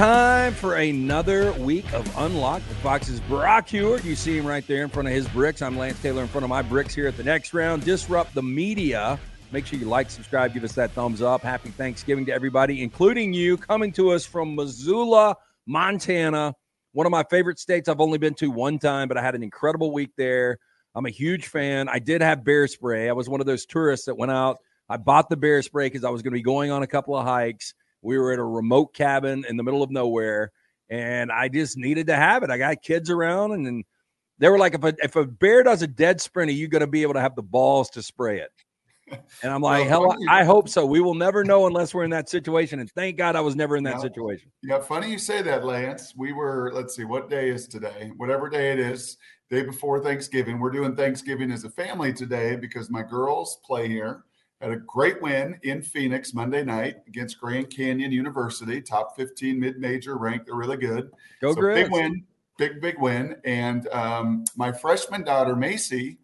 time for another week of Unlock with Fox's Brock Huard. You see him right there in front of his bricks. I'm Lance Taylor in front of my bricks here at the next round. Disrupt the media. Make sure you like, subscribe, give us that thumbs up. Happy Thanksgiving to everybody, including you, coming to us from Missoula, Montana, one of my favorite states. I've only been to one time, but I had an incredible week there. I'm a huge fan. I did have bear spray. I was one of those tourists that went out. I bought the bear spray because I was going to be going on a couple of hikes. We were at a remote cabin in the middle of nowhere, and I just needed to have it. I got kids around, and then they were like, if a, if a bear does a dead sprint, are you going to be able to have the balls to spray it? And I'm like, well, hell, I hope so. We will never know unless we're in that situation. And thank God I was never in that yeah, situation. Yeah, funny you say that, Lance. We were, let's see, what day is today? Whatever day it is, day before Thanksgiving. We're doing Thanksgiving as a family today because my girls play here. Had a great win in Phoenix Monday night against Grand Canyon University, top 15 mid-major ranked. They're really good. Go so Big win, big, big win. And um, my freshman daughter, Macy,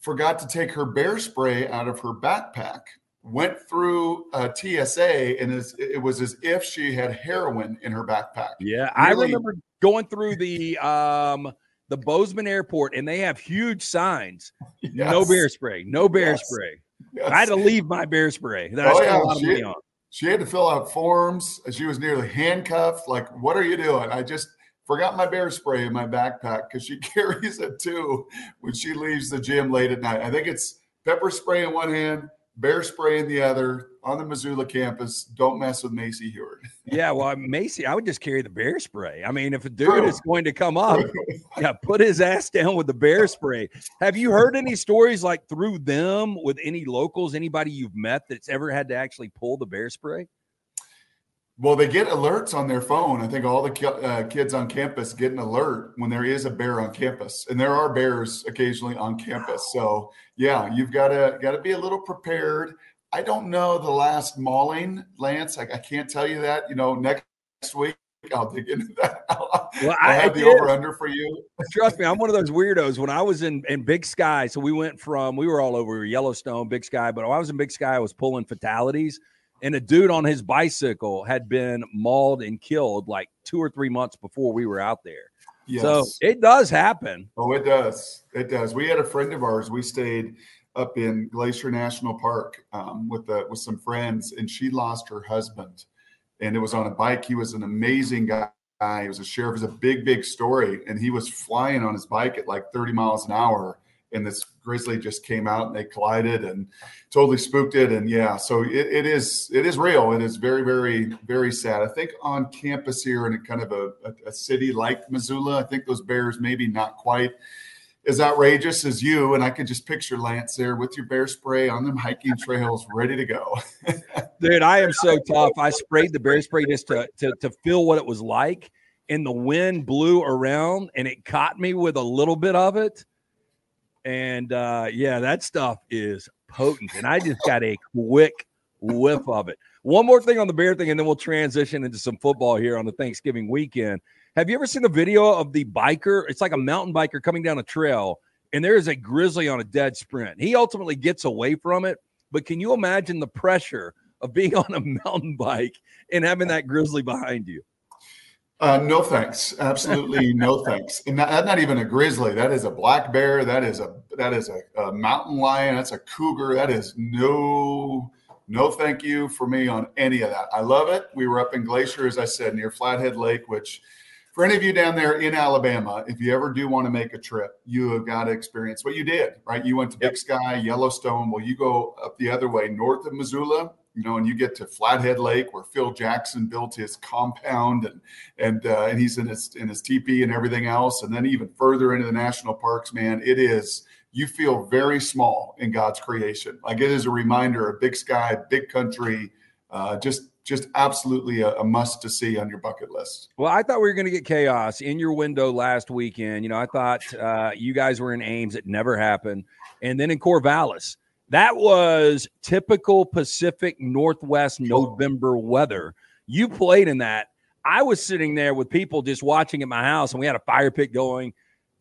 forgot to take her bear spray out of her backpack went through a TSA and it was as if she had heroin in her backpack. Yeah, really, I remember going through the um the Bozeman airport and they have huge signs. Yes. No bear spray, no bear yes. spray. Yes. I had to leave my bear spray that oh, I yeah. a lot of she, money on. She had to fill out forms. She was nearly handcuffed. Like, what are you doing? I just forgot my bear spray in my backpack because she carries it too when she leaves the gym late at night. I think it's pepper spray in one hand, bear spray in the other on the Missoula campus. Don't mess with Macy Huard. yeah, well, Macy, I would just carry the bear spray. I mean, if a dude is going to come up, yeah, put his ass down with the bear spray. Have you heard any stories like through them with any locals, anybody you've met that's ever had to actually pull the bear spray? Well, they get alerts on their phone. I think all the uh, kids on campus get an alert when there is a bear on campus, and there are bears occasionally on campus. So, yeah, you've got to got to be a little prepared. I don't know the last mauling, Lance. I, I can't tell you that. You know, next week I'll dig into that. I'll, well, I have the over under for you. Trust me, I'm one of those weirdos. When I was in in Big Sky, so we went from we were all over Yellowstone, Big Sky, but when I was in Big Sky, I was pulling fatalities and a dude on his bicycle had been mauled and killed like two or three months before we were out there. Yes. So it does happen. Oh, it does. It does. We had a friend of ours. We stayed up in Glacier National Park um, with the, with some friends, and she lost her husband, and it was on a bike. He was an amazing guy. He was a sheriff. It was a big, big story, and he was flying on his bike at like 30 miles an hour and this grizzly just came out and they collided and totally spooked it. And yeah so it, it is it is real. And it is very very very sad. I think on campus here in a kind of a, a, a city like missoula i think those bears maybe not quite as outrageous as you. And i could just picture lance there with your bear spray on them hiking trails ready to go. Dude i am so tough. I sprayed the bear spray just to, to to feel what it was like. And the wind blew around and it caught me with a little bit of it and uh, yeah, that stuff is potent. And I just got a quick whiff of it. One more thing on the bear thing, and then we'll transition into some football here on the Thanksgiving weekend. Have you ever seen the video of the biker? It's like a mountain biker coming down a trail, and there is a grizzly on a dead sprint. He ultimately gets away from it, but can you imagine the pressure of being on a mountain bike and having that grizzly behind you? Uh, no thanks. Absolutely no thanks. And that's not even a grizzly. That is a black bear. That is a that is a, a, mountain lion. That's a cougar. That is no no thank you for me on any of that. I love it. We were up in Glacier, as I said, near Flathead Lake, which for any of you down there in Alabama, if you ever do want to make a trip, you have got to experience what you did, right? You went to Big Sky, Yellowstone. Well, you go up the other way, north of Missoula, you know, and you get to Flathead Lake where Phil Jackson built his compound and and uh, and he's in his in his teepee and everything else, and then even further into the national parks, man, it is you feel very small in God's creation. Like it is a reminder of big sky, big country, uh, just just absolutely a, a, must to see on your bucket list. Well, I thought we were going to get chaos in your window last weekend. You know, I thought uh, you guys were in Ames. It never happened. And then in Corvallis, that was typical Pacific Northwest November weather. You played in that. I was sitting there with people just watching at my house, and we had a fire pit going,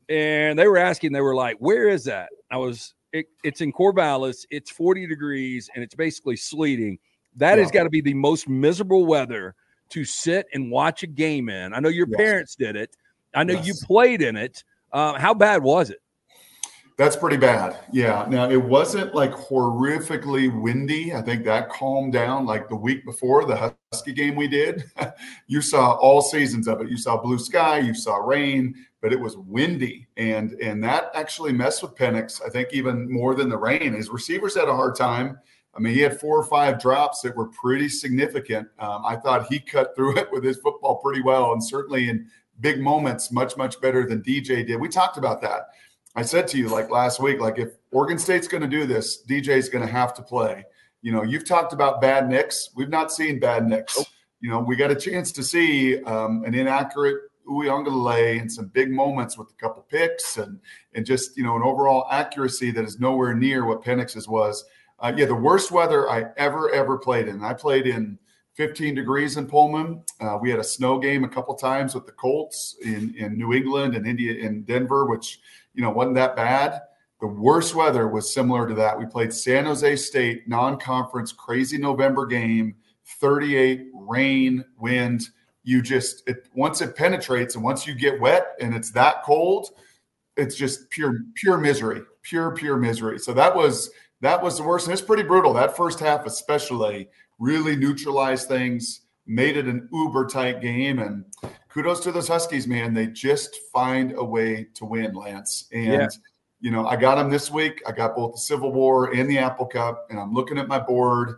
and they were asking, they were like, "Where is that?" I was, it, "It's in Corvallis. It's 40 degrees, and it's basically sleeting. That yeah. has got to be the most miserable weather to sit and watch a game in? I know your Yes. parents did it. I know you played in it. Uh, how bad was it? That's pretty bad. Yeah. Now it wasn't like horrifically windy. I think that calmed down like the week before the Husky game we did. you saw all seasons of it. You saw blue sky, you saw rain, but it was windy. And and that actually messed with Penix, I think even more than the rain. His receivers had a hard time. I mean, he had four or five drops that were pretty significant. Um, I thought he cut through it with his football pretty well, and certainly in big moments, much, much better than DJ did. We talked about that. I said to you like last week, like if Oregon State's going to do this, DJ's going to have to play. You know, you've talked about bad nicks. We've not seen bad nicks. You know, we got a chance to see um, an inaccurate Uiagalelei and some big moments with a couple picks and and just you know an overall accuracy that is nowhere near what Penix's was. Uh, yeah, the worst weather I ever ever played in. I played in 15 degrees in Pullman. Uh, we had a snow game a couple times with the Colts in in New England and India in Denver, which you know wasn't that bad. The worst weather was similar to that. We played San Jose State non-conference crazy November game, 38 rain, wind. You just it once it penetrates and once you get wet and it's that cold, it's just pure pure misery, pure pure misery. So that was that was the worst, and it's pretty brutal. That first half, especially, really neutralized things, made it an uber tight game, and kudos to those Huskies, man. They just find a way to win, Lance. And Yeah. you know, I got them this week. I got both the Civil War and the Apple Cup, and I'm looking at my board.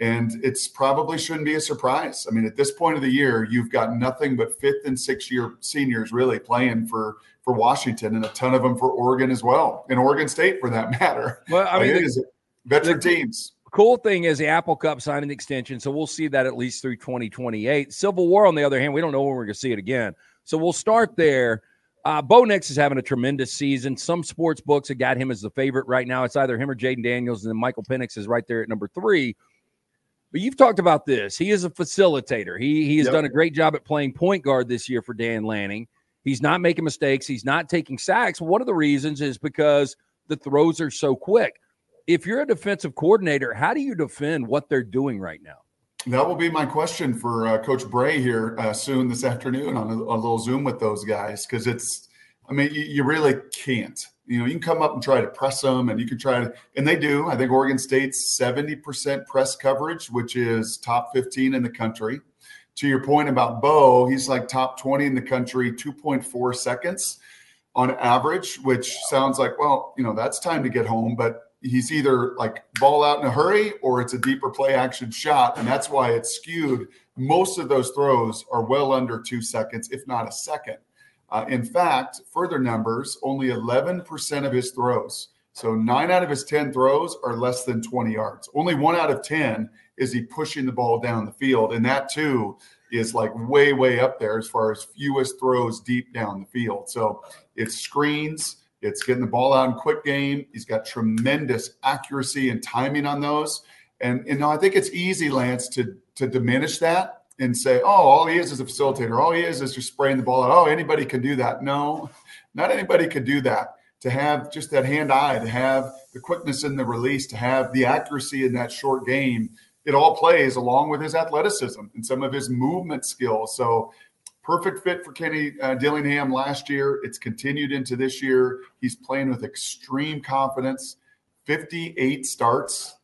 And it's probably shouldn't be a surprise. I mean, at this point of the year, you've got nothing but fifth and sixth year seniors really playing for for Washington, and a ton of them for Oregon as well, and Oregon State for that matter. Well, I mean, the- it is veteran the- teams. Cool thing is the Apple Cup signed an extension, so we'll see that at least through 2028. Civil War, on the other hand, we don't know when we're going to see it again. So we'll start there. Uh, Bo Nix is having a tremendous season. Some sports books have got him as the favorite right now. It's either him or Jayden Daniels, and then Michael Penix is right there at number three. But you've talked about this. He is a facilitator. He he has Yep. done a great job at playing point guard this year for Dan Lanning. He's not making mistakes. He's not taking sacks. One of the reasons is because the throws are so quick. If you're a defensive coordinator, how do you defend what they're doing right now? That will be my question for uh, Coach Bray here uh, soon this afternoon on a, a little Zoom with those guys because it's, I mean, you, you really can't. You know, you can come up and try to press them, and you can try to, and they do. I think Oregon State's seventy percent press coverage, which is top fifteen in the country. To your point about Bo, he's like top twenty in the country, two point four seconds on average, which sounds like, well, you know, that's time to get home, but he's either like ball out in a hurry or it's a deeper play action shot. And that's why it's skewed. Most of those throws are well under two seconds, if not a second. Uh, in fact, further numbers, only 11% of his throws. So nine out of his 10 throws are less than 20 yards. Only one out of 10 is he pushing the ball down the field. And that too is like way, way up there as far as fewest throws deep down the field. So it's screens, it's getting the ball out in quick game. He's got tremendous accuracy and timing on those. And you know, I think it's easy, Lance, to to diminish that and say, oh, all he is is a facilitator. All he is is just spraying the ball out. Oh, anybody can do that. No, not anybody could do that. To have just that hand eye, to have the quickness in the release, to have the accuracy in that short game, it all plays along with his athleticism and some of his movement skills. So perfect fit for Kenny uh, Dillingham last year. It's continued into this year. He's playing with extreme confidence. 58 starts.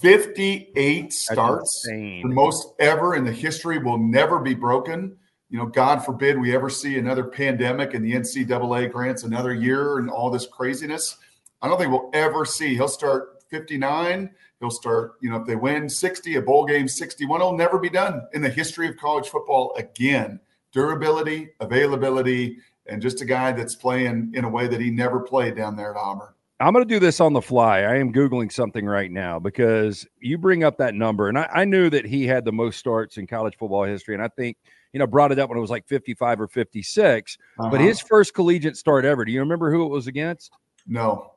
58 starts. The most ever in the history will never be broken. You know, God forbid we ever see another pandemic and the NCAA grants another year and all this craziness. I don't think we'll ever see. He'll start 59. He'll start, you know, if they win 60, a bowl game 61, it'll never be done in the history of college football again. Durability, availability, and just a guy that's playing in a way that he never played down there at Auburn. I'm going to do this on the fly. I am Googling something right now because you bring up that number. And I, I knew that he had the most starts in college football history. And I think, you know, brought it up when it was like 55 or 56. But Uh-huh. his first collegiate start ever, do you remember who it was against? no,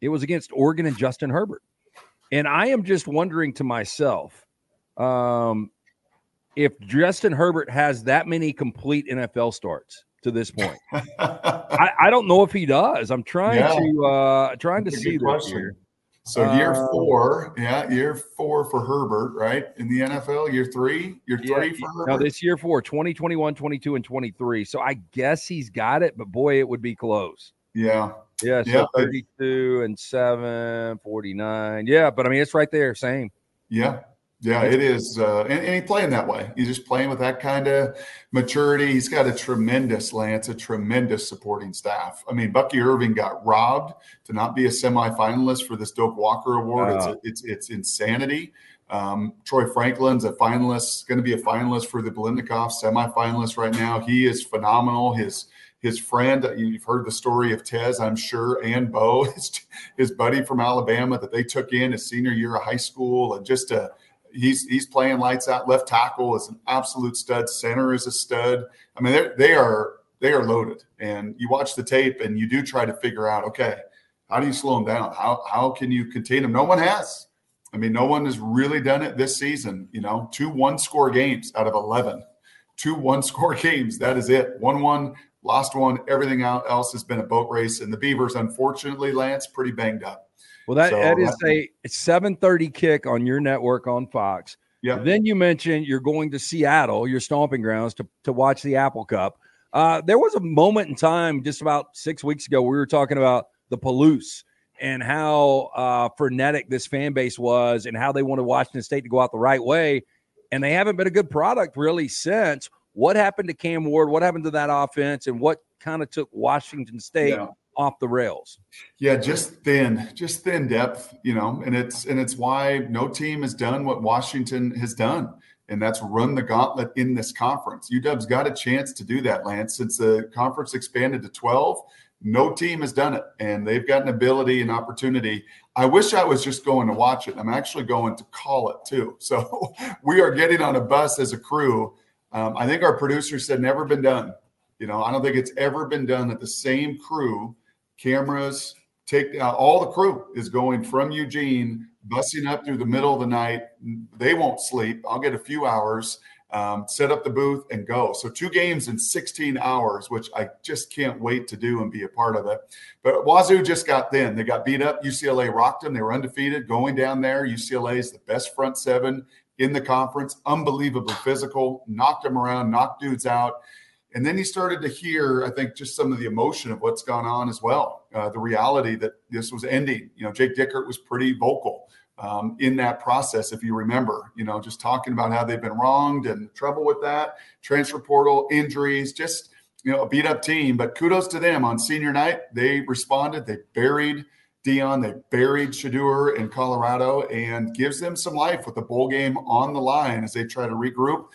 It was against Oregon and Justin Herbert. And I am just wondering to myself um, if Justin Herbert has that many complete NFL starts to this point. I, I don't know if he does. I'm trying Yeah. to uh, trying to That's see this here. So year uh, four, yeah, year four for Herbert, right? In the NFL, year three, year yeah, three for Herbert. No, this year four, 20, 21, 22, and 23. So I guess he's got it, but boy, it would be close. Yeah. Yeah. So yeah, 32 and 7, 49. Yeah. But I mean, it's right there. Same. Yeah. Yeah, it is. Uh, and, and he's playing that way. He's just playing with that kind of maturity. He's got a tremendous, Lance, a tremendous supporting staff. I mean, Bucky Irving got robbed to not be a semifinalist for this Doak Walker Award. Wow. It's, it's, it's insanity. Um, Troy Franklin's a finalist, going to be a finalist for the Biletnikoff semifinalist right now. He is phenomenal. His his friend, you've heard the story of Tez, I'm sure, and Bo, his, his buddy from Alabama that they took in his senior year of high school, and just a he's he's playing lights out. Left tackle is an absolute stud. Center is a stud. I mean, they are they are loaded. And you watch the tape, and you do try to figure out, okay, how do you slow them down? How how can you contain them? No one has. I mean, no one has really done it this season. You know, two one score games out of eleven. Two one score games. That is it. One one. Lost one. Everything else has been a boat race, and the Beavers, unfortunately, Lance, pretty banged up. Well, that, so that is a 7:30 kick on your network on Fox. Yeah. Then you mentioned you're going to Seattle, your stomping grounds, to, to watch the Apple Cup. Uh, there was a moment in time just about six weeks ago we were talking about the Palouse and how uh, frenetic this fan base was and how they wanted Washington State to go out the right way. And they haven't been a good product really since. What happened to Cam Ward? What happened to that offense? And what kind of took Washington State yeah off the rails. Yeah, just thin, just thin depth, you know, and it's and it's why no team has done what Washington has done, and that's run the gauntlet in this conference. UW's got a chance to do that, Lance, since the conference expanded to 12. No team has done it, and they've got an ability and opportunity. I wish I was just going to watch it. I'm actually going to call it too. So we are getting on a bus as a crew. Um, I think our producer said never been done. You know, I don't think it's ever been done that the same crew cameras, take uh, all the crew is going from Eugene, busing up through the middle of the night. They won't sleep. I'll get a few hours, um, set up the booth, and go. So two games in 16 hours, which I just can't wait to do and be a part of it. But Wazoo just got thin. They got beat up. UCLA rocked them. They were undefeated going down there. UCLA is the best front seven in the conference. Unbelievably physical. Knocked them around. Knocked dudes out. And then he started to hear, I think, just some of the emotion of what's gone on as well. Uh, the reality that this was ending. You know, Jake Dickert was pretty vocal um, in that process, if you remember. You know, just talking about how they've been wronged and trouble with that, transfer portal injuries, just you know, a beat up team. But kudos to them on senior night. They responded. They buried Deion, They buried Shedeur in Colorado and gives them some life with the bowl game on the line as they try to regroup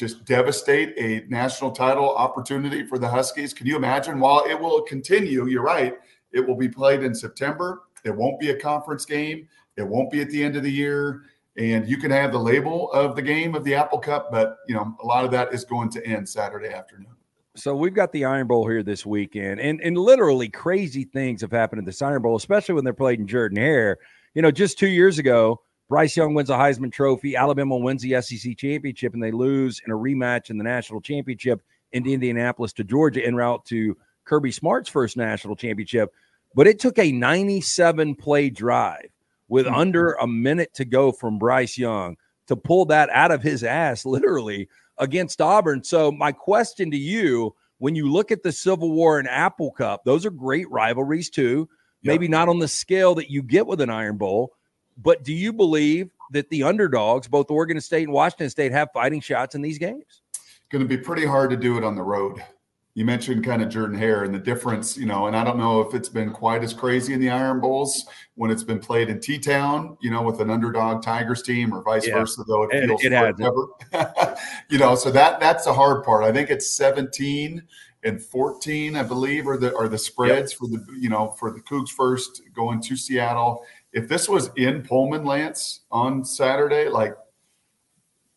just devastate a national title opportunity for the Huskies. Can you imagine? While it will continue, you're right, it will be played in September. It won't be a conference game. It won't be at the end of the year. And you can have the label of the game of the Apple Cup, but you know, a lot of that is going to end Saturday afternoon. So we've got the Iron Bowl here this weekend, and and literally crazy things have happened at the Iron Bowl, especially when they're played in Jordan Hare. You know, just two years ago, Bryce Young wins a Heisman Trophy. Alabama wins the SEC championship, and they lose in a rematch in the national championship in Indianapolis to Georgia en route to Kirby Smart's first national championship. But it took a 97 play drive with mm-hmm. under a minute to go from Bryce Young to pull that out of his ass, literally against Auburn. So, my question to you when you look at the Civil War and Apple Cup, those are great rivalries too. Yep. Maybe not on the scale that you get with an Iron Bowl, but do you believe that the underdogs, both Oregon State and Washington State, have fighting shots in these games? Going to be pretty hard to do it on the road. You mentioned kind of Jordan Hare and the difference, you know, and I don't know if it's been quite as crazy in the Iron Bowls when it's been played in T Town, you know, with an underdog Tigers team or vice yeah. versa, though it feels it, it forever. you know, so that that's the hard part. I think it's 17 and 14, I believe, are the are the spreads yep. for the you know for the Cougs first going to Seattle if this was in Pullman, Lance, on Saturday, like,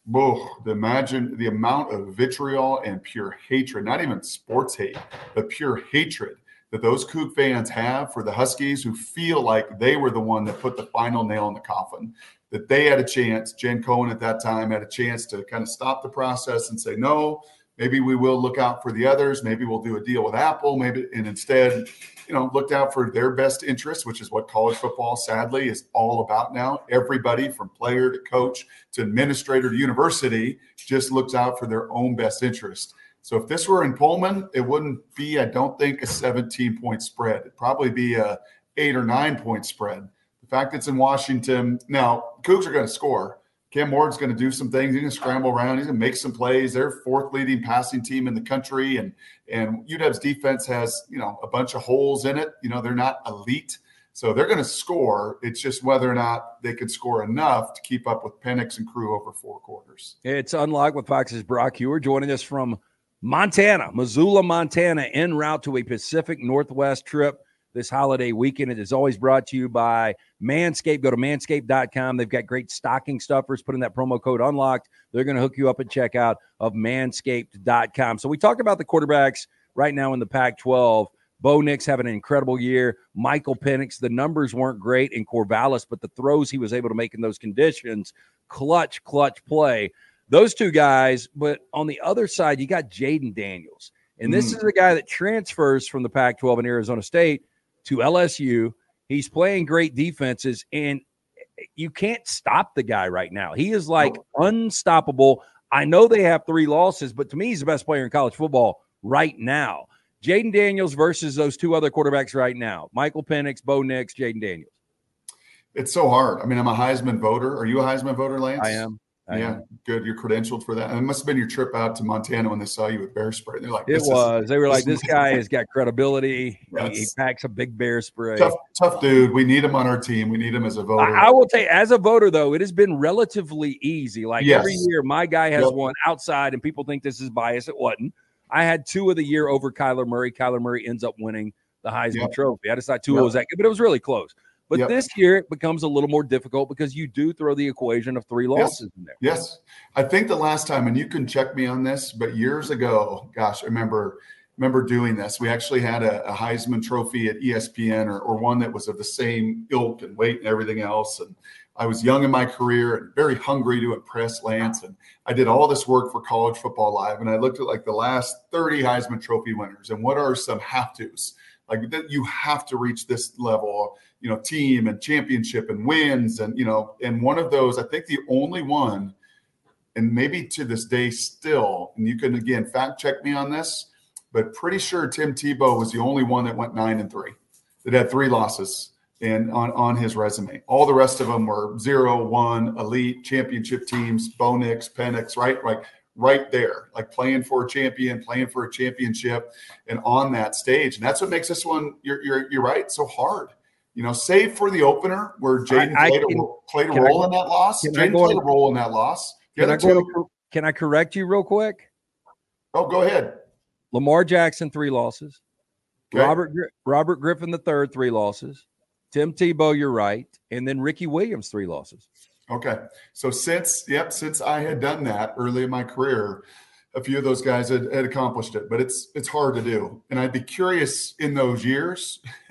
whoa, the imagine the amount of vitriol and pure hatred, not even sports hate, but pure hatred that those Coug fans have for the Huskies who feel like they were the one that put the final nail in the coffin, that they had a chance. Jen Cohen at that time had a chance to kind of stop the process and say, no, maybe we will look out for the others. Maybe we'll do a deal with Apple. Maybe and instead, you know, looked out for their best interests, which is what college football sadly is all about now. Everybody from player to coach to administrator to university just looks out for their own best interest. So if this were in Pullman, it wouldn't be, I don't think, a 17 point spread. It'd probably be a eight or nine point spread. The fact it's in Washington, now Cougs are going to score. Cam Ward's going to do some things. He's going to scramble around. He's going to make some plays. They're fourth leading passing team in the country, and and UW's defense has you know a bunch of holes in it. You know they're not elite, so they're going to score. It's just whether or not they can score enough to keep up with Penix and crew over four quarters. It's unlocked with Fox's Brock Huard joining us from Montana, Missoula, Montana, en route to a Pacific Northwest trip this holiday weekend. It is always brought to you by Manscaped. Go to manscaped.com. They've got great stocking stuffers. Put in that promo code unlocked. They're going to hook you up at checkout of manscaped.com. So we talked about the quarterbacks right now in the Pac 12. Bo Nix having an incredible year. Michael Penix, the numbers weren't great in Corvallis, but the throws he was able to make in those conditions, clutch, clutch play. Those two guys, but on the other side, you got Jayden Daniels. And this mm. is a guy that transfers from the Pac 12 in Arizona State to LSU. He's playing great defenses, and eh, you can't stop the guy right now. He is like unstoppable. I know they have three losses, but to me, he's the best player in college football right now. Jayden Daniels versus those two other quarterbacks right now Michael Penix, Bo Nix, Jayden Daniels. It's so hard. I mean, I'm a Heisman voter. Are you a Heisman voter, Lance? I am. Yeah, good. You're credentialed for that. And it must have been your trip out to Montana when they saw you with bear spray. They're like, it was. Is, they were like, this guy has got credibility. He, he, packs a big bear spray. Tough, tough dude. We need him on our team. We need him as a voter. I, I will tell you, as a voter, though, it has been relatively easy. Like yes. every year, my guy has yep. won outside, and people think this is bias. It wasn't. I had two of the year over Kyler Murray. Kyler Murray ends up winning the Heisman yep. Trophy. I decided two yep. was that good, but it was really close. But yep. this year it becomes a little more difficult because you do throw the equation of three losses yes. in there. Yes. I think the last time, and you can check me on this, but years ago, gosh, I remember remember doing this. We actually had a, a Heisman trophy at ESPN or, or one that was of the same ilk and weight and everything else. And I was young in my career and very hungry to impress Lance. And I did all this work for College Football Live. And I looked at like the last 30 Heisman Trophy winners and what are some have tos? Like that you have to reach this level you know team and championship and wins and you know and one of those i think the only one and maybe to this day still and you can again fact check me on this but pretty sure tim tebow was the only one that went nine and three that had three losses and on, on his resume. All the rest of them were zero one elite championship teams Bo Nix penix right? Like right there like playing for a champion playing for a championship and on that stage and that's what makes this one you're, you're, you're right so hard you know, save for the opener where Jayden played, a, played a role I, in that loss. Jayden played a role in that loss. Can I, to, can I correct you real quick? Oh, go ahead. Lamar Jackson, three losses. Okay. Robert Robert Griffin the third, three losses. Tim Tebow, you're right, and then Ricky Williams, three losses. Okay, so since yep, since I had done that early in my career, a few of those guys had, had, accomplished it, but it's it's hard to do. And I'd be curious in those years,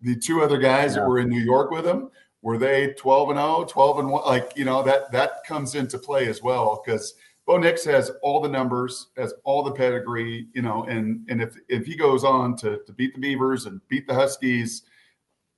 the two other guys yeah. that were in New York with him, were they 12 and 0, 12 and 1? Like, you know, that that comes into play as well because Bo Nix has all the numbers, has all the pedigree, you know, and and if if he goes on to to beat the Beavers and beat the Huskies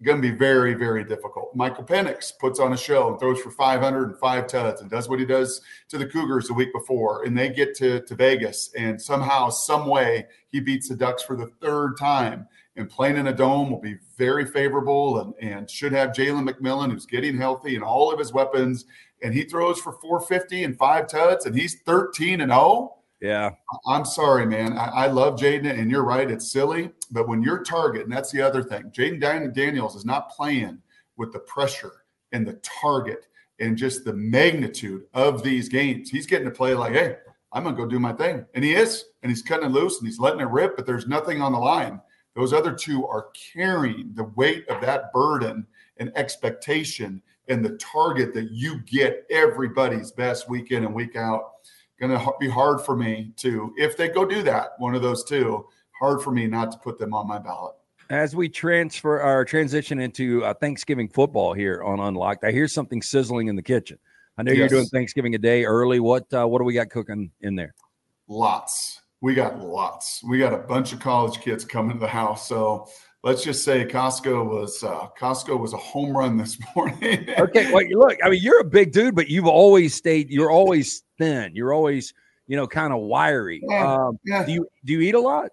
going to be very, very difficult. Michael Penix puts on a show and throws for 505 tuds and does what he does to the Cougars the week before. And they get to, to Vegas and somehow, some way, he beats the Ducks for the third time. And playing in a dome will be very favorable and, and should have Jalen McMillan, who's getting healthy and all of his weapons. And he throws for 450 and five tuds, and he's 13 and 0 yeah. I'm sorry, man. I, I love Jayden, and you're right. It's silly. But when you're target, and that's the other thing, Jayden Daniels is not playing with the pressure and the target and just the magnitude of these games. He's getting to play like, hey, I'm going to go do my thing. And he is. And he's cutting it loose and he's letting it rip, but there's nothing on the line. Those other two are carrying the weight of that burden and expectation and the target that you get everybody's best week in and week out going to be hard for me to, if they go do that, one of those two, hard for me not to put them on my ballot. As we transfer our transition into uh, Thanksgiving football here on Unlocked, I hear something sizzling in the kitchen. I know yes. you're doing Thanksgiving a day early. What uh, what do we got cooking in there? lots. We got lots. We got a bunch of college kids coming to the house. So let's just say Costco was uh, Costco was a home run this morning. okay, well, look, I mean, you're a big dude, but you've always stayed. You're always thin. You're always, you know, kind of wiry. Yeah, um, yeah. Do you do you eat a lot?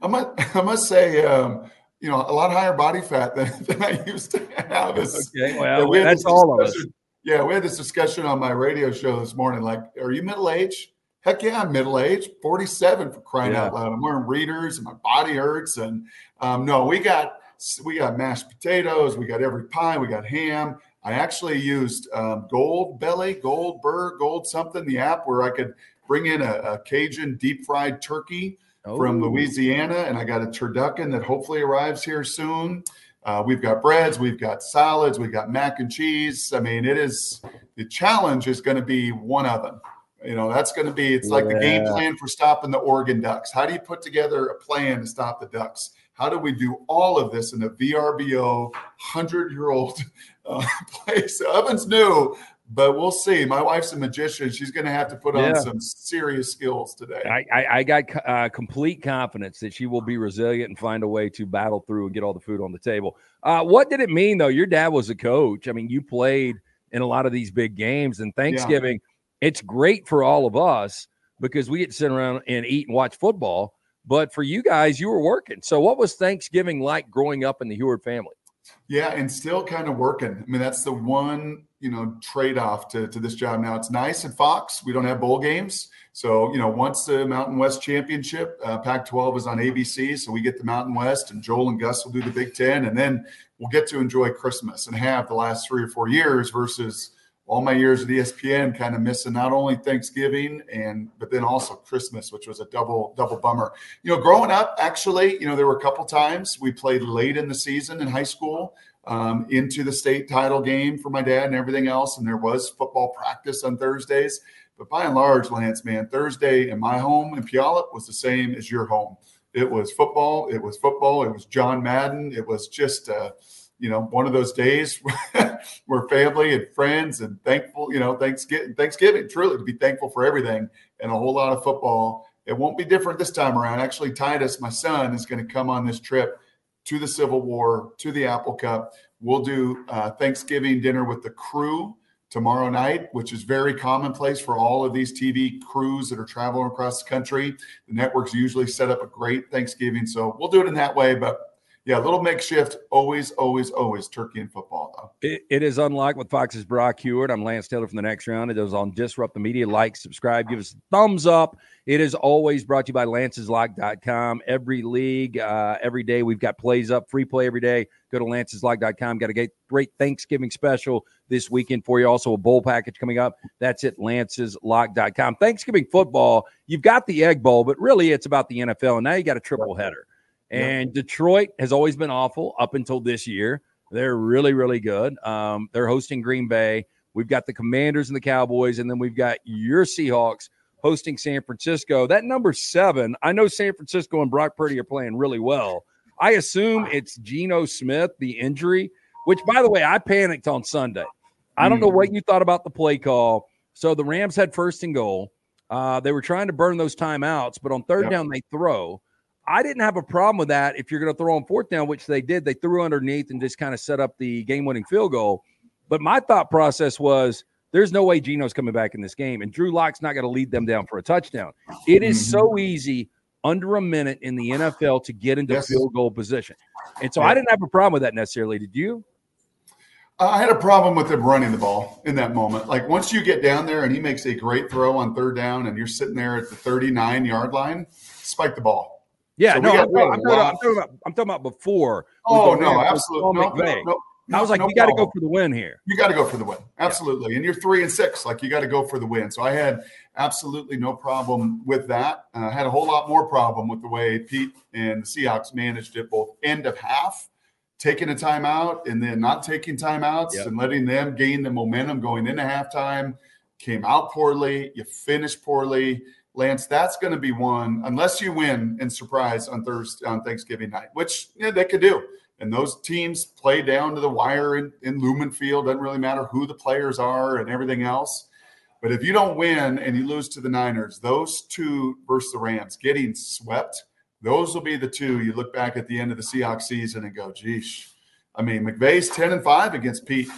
I must I must say, um, you know, a lot higher body fat than, than I used to have. okay, well, yeah, that's all of us. Yeah, we had this discussion on my radio show this morning. Like, are you middle aged? Heck yeah, I'm middle aged, 47 for crying yeah. out loud. I'm wearing readers and my body hurts. And um, no, we got we got mashed potatoes, we got every pie, we got ham. I actually used um, Gold Belly, Gold Burr, Gold something, the app where I could bring in a, a Cajun deep fried turkey oh. from Louisiana, and I got a turducken that hopefully arrives here soon. Uh, we've got breads, we've got salads, we've got mac and cheese. I mean, it is the challenge is going to be one oven. You know, that's going to be, it's like yeah. the game plan for stopping the Oregon Ducks. How do you put together a plan to stop the Ducks? How do we do all of this in a VRBO 100 year old uh, place? Oven's new, but we'll see. My wife's a magician. She's going to have to put yeah. on some serious skills today. I, I, I got uh, complete confidence that she will be resilient and find a way to battle through and get all the food on the table. Uh, what did it mean, though? Your dad was a coach. I mean, you played in a lot of these big games, and Thanksgiving. Yeah it's great for all of us because we get to sit around and eat and watch football. But for you guys, you were working. So, what was Thanksgiving like growing up in the Huard family? Yeah, and still kind of working. I mean, that's the one you know trade off to, to this job. Now it's nice at Fox. We don't have bowl games, so you know once the Mountain West Championship, uh, Pac-12 is on ABC, so we get the Mountain West, and Joel and Gus will do the Big Ten, and then we'll get to enjoy Christmas and have the last three or four years versus all my years at ESPN kind of missing not only Thanksgiving and but then also Christmas, which was a double double bummer. You know, growing up, actually, you know, there were a couple times we played late in the season in high school um, into the state title game for my dad and everything else, and there was football practice on Thursdays. But by and large, Lance, man, Thursday in my home in Puyallup was the same as your home. It was football. It was football. It was John Madden. It was just. Uh, you know, one of those days where family and friends and thankful, you know, Thanksgiving, Thanksgiving, truly to be thankful for everything and a whole lot of football. It won't be different this time around. Actually, Titus, my son, is going to come on this trip to the Civil War, to the Apple Cup. We'll do uh, Thanksgiving dinner with the crew tomorrow night, which is very commonplace for all of these TV crews that are traveling across the country. The networks usually set up a great Thanksgiving. So we'll do it in that way. But yeah, a little makeshift. Always, always, always turkey and football, though. It, it is unlike with Fox's Brock Huard. I'm Lance Taylor from the next round. It is on Disrupt the Media. Like, subscribe, give us a thumbs up. It is always brought to you by lanceslock.com. Every league, uh, every day, we've got plays up, free play every day. Go to lanceslock.com. Got a great Thanksgiving special this weekend for you. Also, a bowl package coming up. That's at lanceslock.com. Thanksgiving football, you've got the Egg Bowl, but really it's about the NFL. And now you got a triple header. And. Detroit has always been awful up until this year. They're really, really good. Um, they're hosting Green Bay. We've got the Commanders and the Cowboys, and then we've got your Seahawks hosting San Francisco. That number seven, I know San Francisco and Brock Purdy are playing really well. I assume it's Geno Smith, the injury, which, by the way, I panicked on Sunday. I don't know what mm. you thought about the play call. So the Rams had first and goal. Uh, they were trying to burn those timeouts, but on third yep. down, they throw. I didn't have a problem with that if you're going to throw on fourth down, which they did. They threw underneath and just kind of set up the game winning field goal. But my thought process was there's no way Geno's coming back in this game, and Drew Lock's not going to lead them down for a touchdown. It is mm-hmm. so easy under a minute in the NFL to get into yes. field goal position. And so yeah. I didn't have a problem with that necessarily. Did you? I had a problem with him running the ball in that moment. Like once you get down there and he makes a great throw on third down and you're sitting there at the 39 yard line, spike the ball yeah, so no, I'm, I'm, talking about, I'm, talking about, I'm talking about before. Oh no, absolutely. No, no, no, I was like, you got to go for the win here. You got to go for the win, absolutely. Yeah. And you're three and six, like you got to go for the win. So I had absolutely no problem with that. I uh, had a whole lot more problem with the way Pete and the Seahawks managed it, both end of half, taking a timeout, and then not taking timeouts, yep. and letting them gain the momentum going into halftime. Came out poorly. You finished poorly Lance, that's going to be one unless you win in surprise on Thursday on Thanksgiving night, which yeah, they could do. And those teams play down to the wire in, in Lumen Field. Doesn't really matter who the players are and everything else. But if you don't win and you lose to the Niners, those two versus the Rams, getting swept, those will be the two you look back at the end of the Seahawks season and go, geesh. I mean, McVay's 10 and 5 against Pete.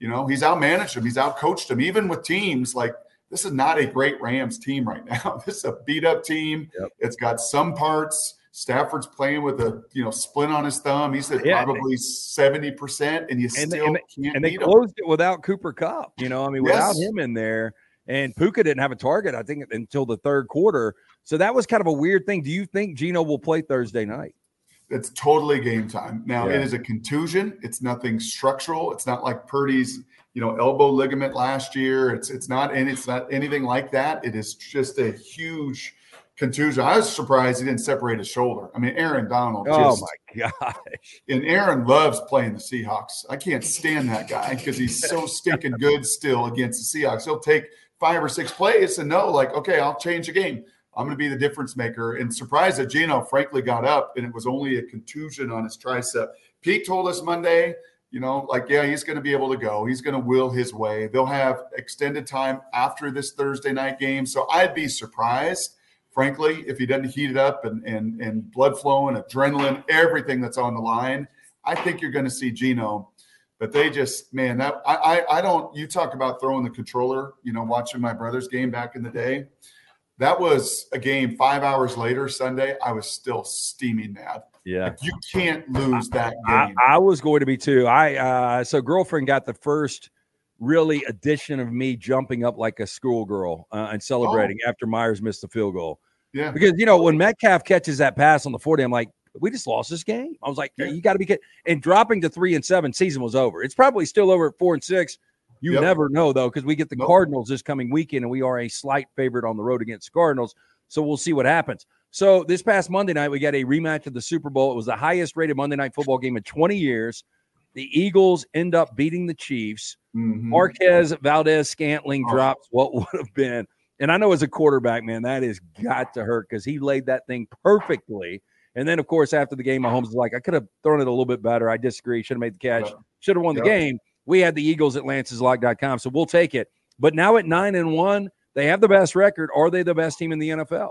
You know, he's outmanaged him, he's outcoached him, even with teams like this is not a great Rams team right now. This is a beat up team. Yep. It's got some parts. Stafford's playing with a you know splint on his thumb. He's at yeah, probably seventy percent, and you and still and can't. And they closed him. it without Cooper Kupp. You know, I mean, yes. without him in there, and Puka didn't have a target. I think until the third quarter. So that was kind of a weird thing. Do you think Geno will play Thursday night? It's totally game time. Now yeah. it is a contusion. It's nothing structural. It's not like Purdy's you know elbow ligament last year. It's it's not and it's not anything like that. It is just a huge contusion. I was surprised he didn't separate his shoulder. I mean, Aaron Donald. Oh my gosh! And Aaron loves playing the Seahawks. I can't stand that guy because he's so stinking good still against the Seahawks. He'll take five or six plays and know, like, okay, I'll change the game. I'm going to be the difference maker. And surprised that Geno frankly got up and it was only a contusion on his tricep. Pete told us Monday, you know, like, yeah, he's going to be able to go. He's going to will his way. They'll have extended time after this Thursday night game. So I'd be surprised frankly, if he doesn't heat it up and and and blood flow and adrenaline, everything that's on the line, I think you're going to see Geno. But they just, man, that I, I I don't. You talk about throwing the controller. You know, watching my brother's game back in the day. That was a game five hours later, Sunday. I was still steaming mad. Yeah. You can't lose that game. I, I, was going to be too. I uh so girlfriend got the first really addition of me jumping up like a schoolgirl uh, and celebrating oh. after Myers missed the field goal. Yeah. Because, you know, when Metcalf catches that pass on the 40, I'm like, we just lost this game. I was like, yeah. you got to be kidding. And dropping to three and seven, season was over. It's probably still over at four and six. You yep. never know, though, because we get the nope. Cardinals this coming weekend, and we are a slight favorite on the road against the Cardinals. So we'll see what happens. So this past Monday night, we got a rematch of the Super Bowl. It was the highest rated Monday night football game in 20 years. The Eagles end up beating the Chiefs. Mm-hmm. Marquez Valdes Scantling oh. drops what would have been. And I know as a quarterback, man, that has got to hurt because he laid that thing perfectly. And then, of course, after the game, Mahomes was like, I could have thrown it a little bit better. I disagree. Should have made the catch. Should have won the game. We had the Eagles at lanceslock.com, so we'll take it. But now at nine and one, they have the best record. Are they the best team in the NFL?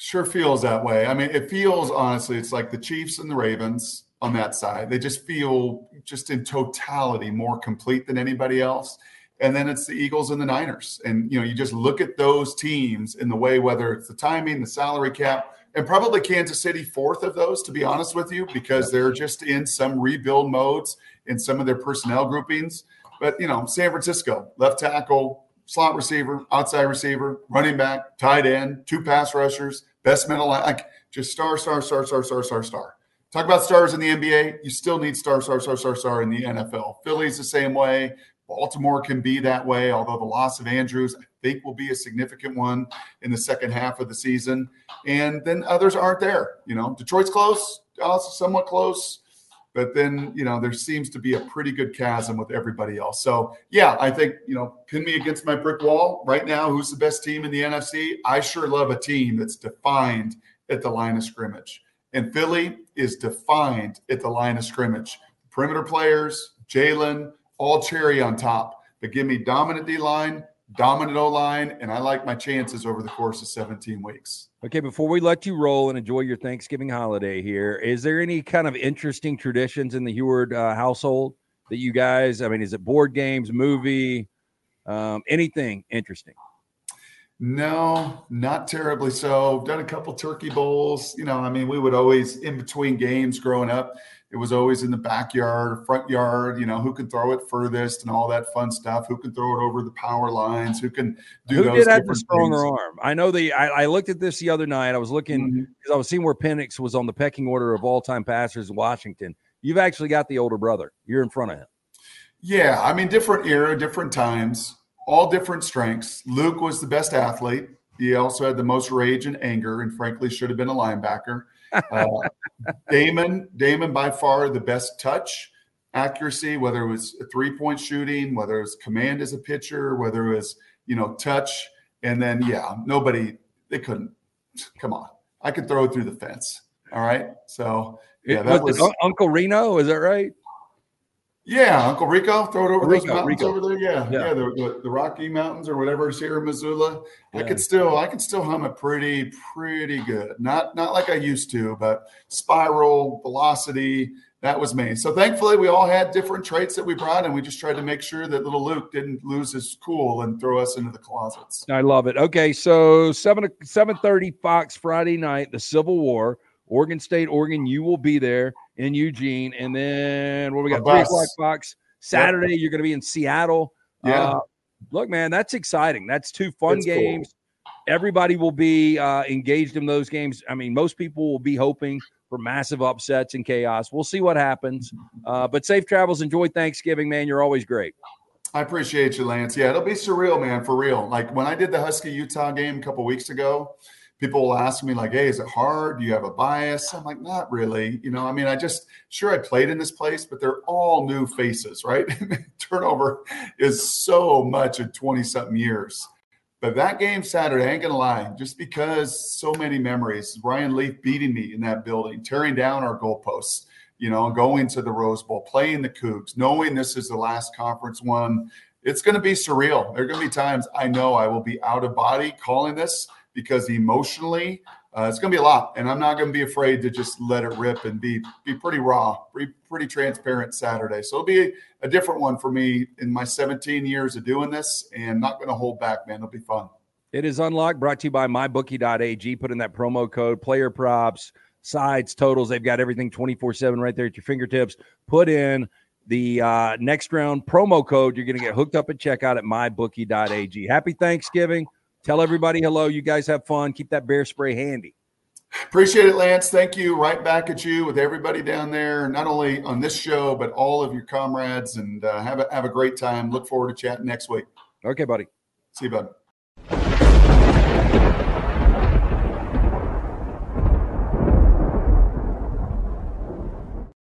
Sure feels that way. I mean, it feels honestly, it's like the Chiefs and the Ravens on that side. They just feel just in totality more complete than anybody else. And then it's the Eagles and the Niners. And you know, you just look at those teams in the way whether it's the timing, the salary cap, and probably Kansas City fourth of those, to be honest with you, because they're just in some rebuild modes in some of their personnel groupings. But you know, San Francisco, left tackle, slot receiver, outside receiver, running back, tight end, two pass rushers, best middle like just star, star, star, star, star, star, star. Talk about stars in the NBA. You still need star, star, star, star, star in the NFL. Philly's the same way. Baltimore can be that way, although the loss of Andrews, I think, will be a significant one in the second half of the season. And then others aren't there. You know, Detroit's close, is somewhat close, but then, you know, there seems to be a pretty good chasm with everybody else. So, yeah, I think, you know, pin me against my brick wall right now. Who's the best team in the NFC? I sure love a team that's defined at the line of scrimmage. And Philly is defined at the line of scrimmage. Perimeter players, Jalen, all cherry on top. But give me dominant D line, dominant O line, and I like my chances over the course of 17 weeks. Okay, before we let you roll and enjoy your Thanksgiving holiday here, is there any kind of interesting traditions in the Huard uh, household that you guys, I mean, is it board games, movie, um, anything interesting? No, not terribly so. Done a couple turkey bowls. You know, I mean, we would always in between games growing up it was always in the backyard, front yard, you know, who can throw it furthest and all that fun stuff. Who can throw it over the power lines? Who can do who those? Who did have the stronger things. arm? I know the. I, I, looked at this the other night. I was looking because mm-hmm. I was seeing where Penix was on the pecking order of all-time passers in Washington. You've actually got the older brother. You're in front of him. Yeah, I mean, different era, different times, all different strengths. Luke was the best athlete. He also had the most rage and anger, and frankly, should have been a linebacker. Uh, Damon, Damon by far the best touch accuracy, whether it was three point shooting, whether it was command as a pitcher, whether it was you know touch, and then yeah, nobody they couldn't. Come on, I could throw it through the fence. All right, so yeah, that was, was Uncle Reno. Is that right? Yeah, Uncle Rico, throw it over Rico, those mountains Rico. over there. Yeah, Yeah. yeah, the, the, the Rocky Mountains or whatever is here in Missoula. I could still, I could still hum it pretty, pretty good. Not, not like I used to, but spiral, velocity, that was me. So thankfully, we all had different traits that we brought, and we just tried to make sure that little Luke didn't lose his cool and throw us into the closets. I love it. Okay, so seven seven thirty Fox Friday night, the Civil War, Oregon State, Oregon. You will be there in Eugene, and then what we got? Three o'clock Fox Saturday. You're going to be in Seattle. Yeah. Uh, look, man, that's exciting. That's two fun It's cool. games. Everybody will be uh, engaged in those games. I mean, most people will be hoping for massive upsets and chaos. We'll see what happens. Uh, but safe travels. Enjoy Thanksgiving, man. You're always great. I appreciate you, Lance. Yeah, it'll be surreal, man, for real. Like when I did the Husky Utah game a couple weeks ago, people will ask me, like, hey, is it hard? Do you have a bias? I'm like, not really. You know, I mean, I just, sure, I played in this place, but they're all new faces, right? Turnover is so much in 20 something years. But that game Saturday, I ain't gonna lie, just because so many memories. Ryan Leaf beating me in that building, tearing down our goalposts, you know, going to the Rose Bowl, playing the Cougs, knowing this is the last conference one. It's to be surreal. There are to be times I know I will be out of body calling this because emotionally, uh, it's going to be a lot, and I'm not going to be afraid to just let it rip and be be pretty raw, pretty, pretty transparent Saturday. So it'll be a different one for me in my 17 years of doing this, and not going to hold back, man. It'll be fun. It is unlocked, brought to you by mybookie.ag. Put in that promo code, player props, sides, totals. They've got everything 24 7 right there at your fingertips. Put in the uh, next round promo code. You're going to get hooked up at checkout at mybookie.ag. Happy Thanksgiving. Tell everybody hello. You guys have fun. Keep that bear spray handy. Appreciate it, Lance. Thank you. Right back at you with everybody down there, not only on this show, but all of your comrades. And uh, have, a, have a great time. Look forward to chatting next week. Okay, buddy. See you, bud.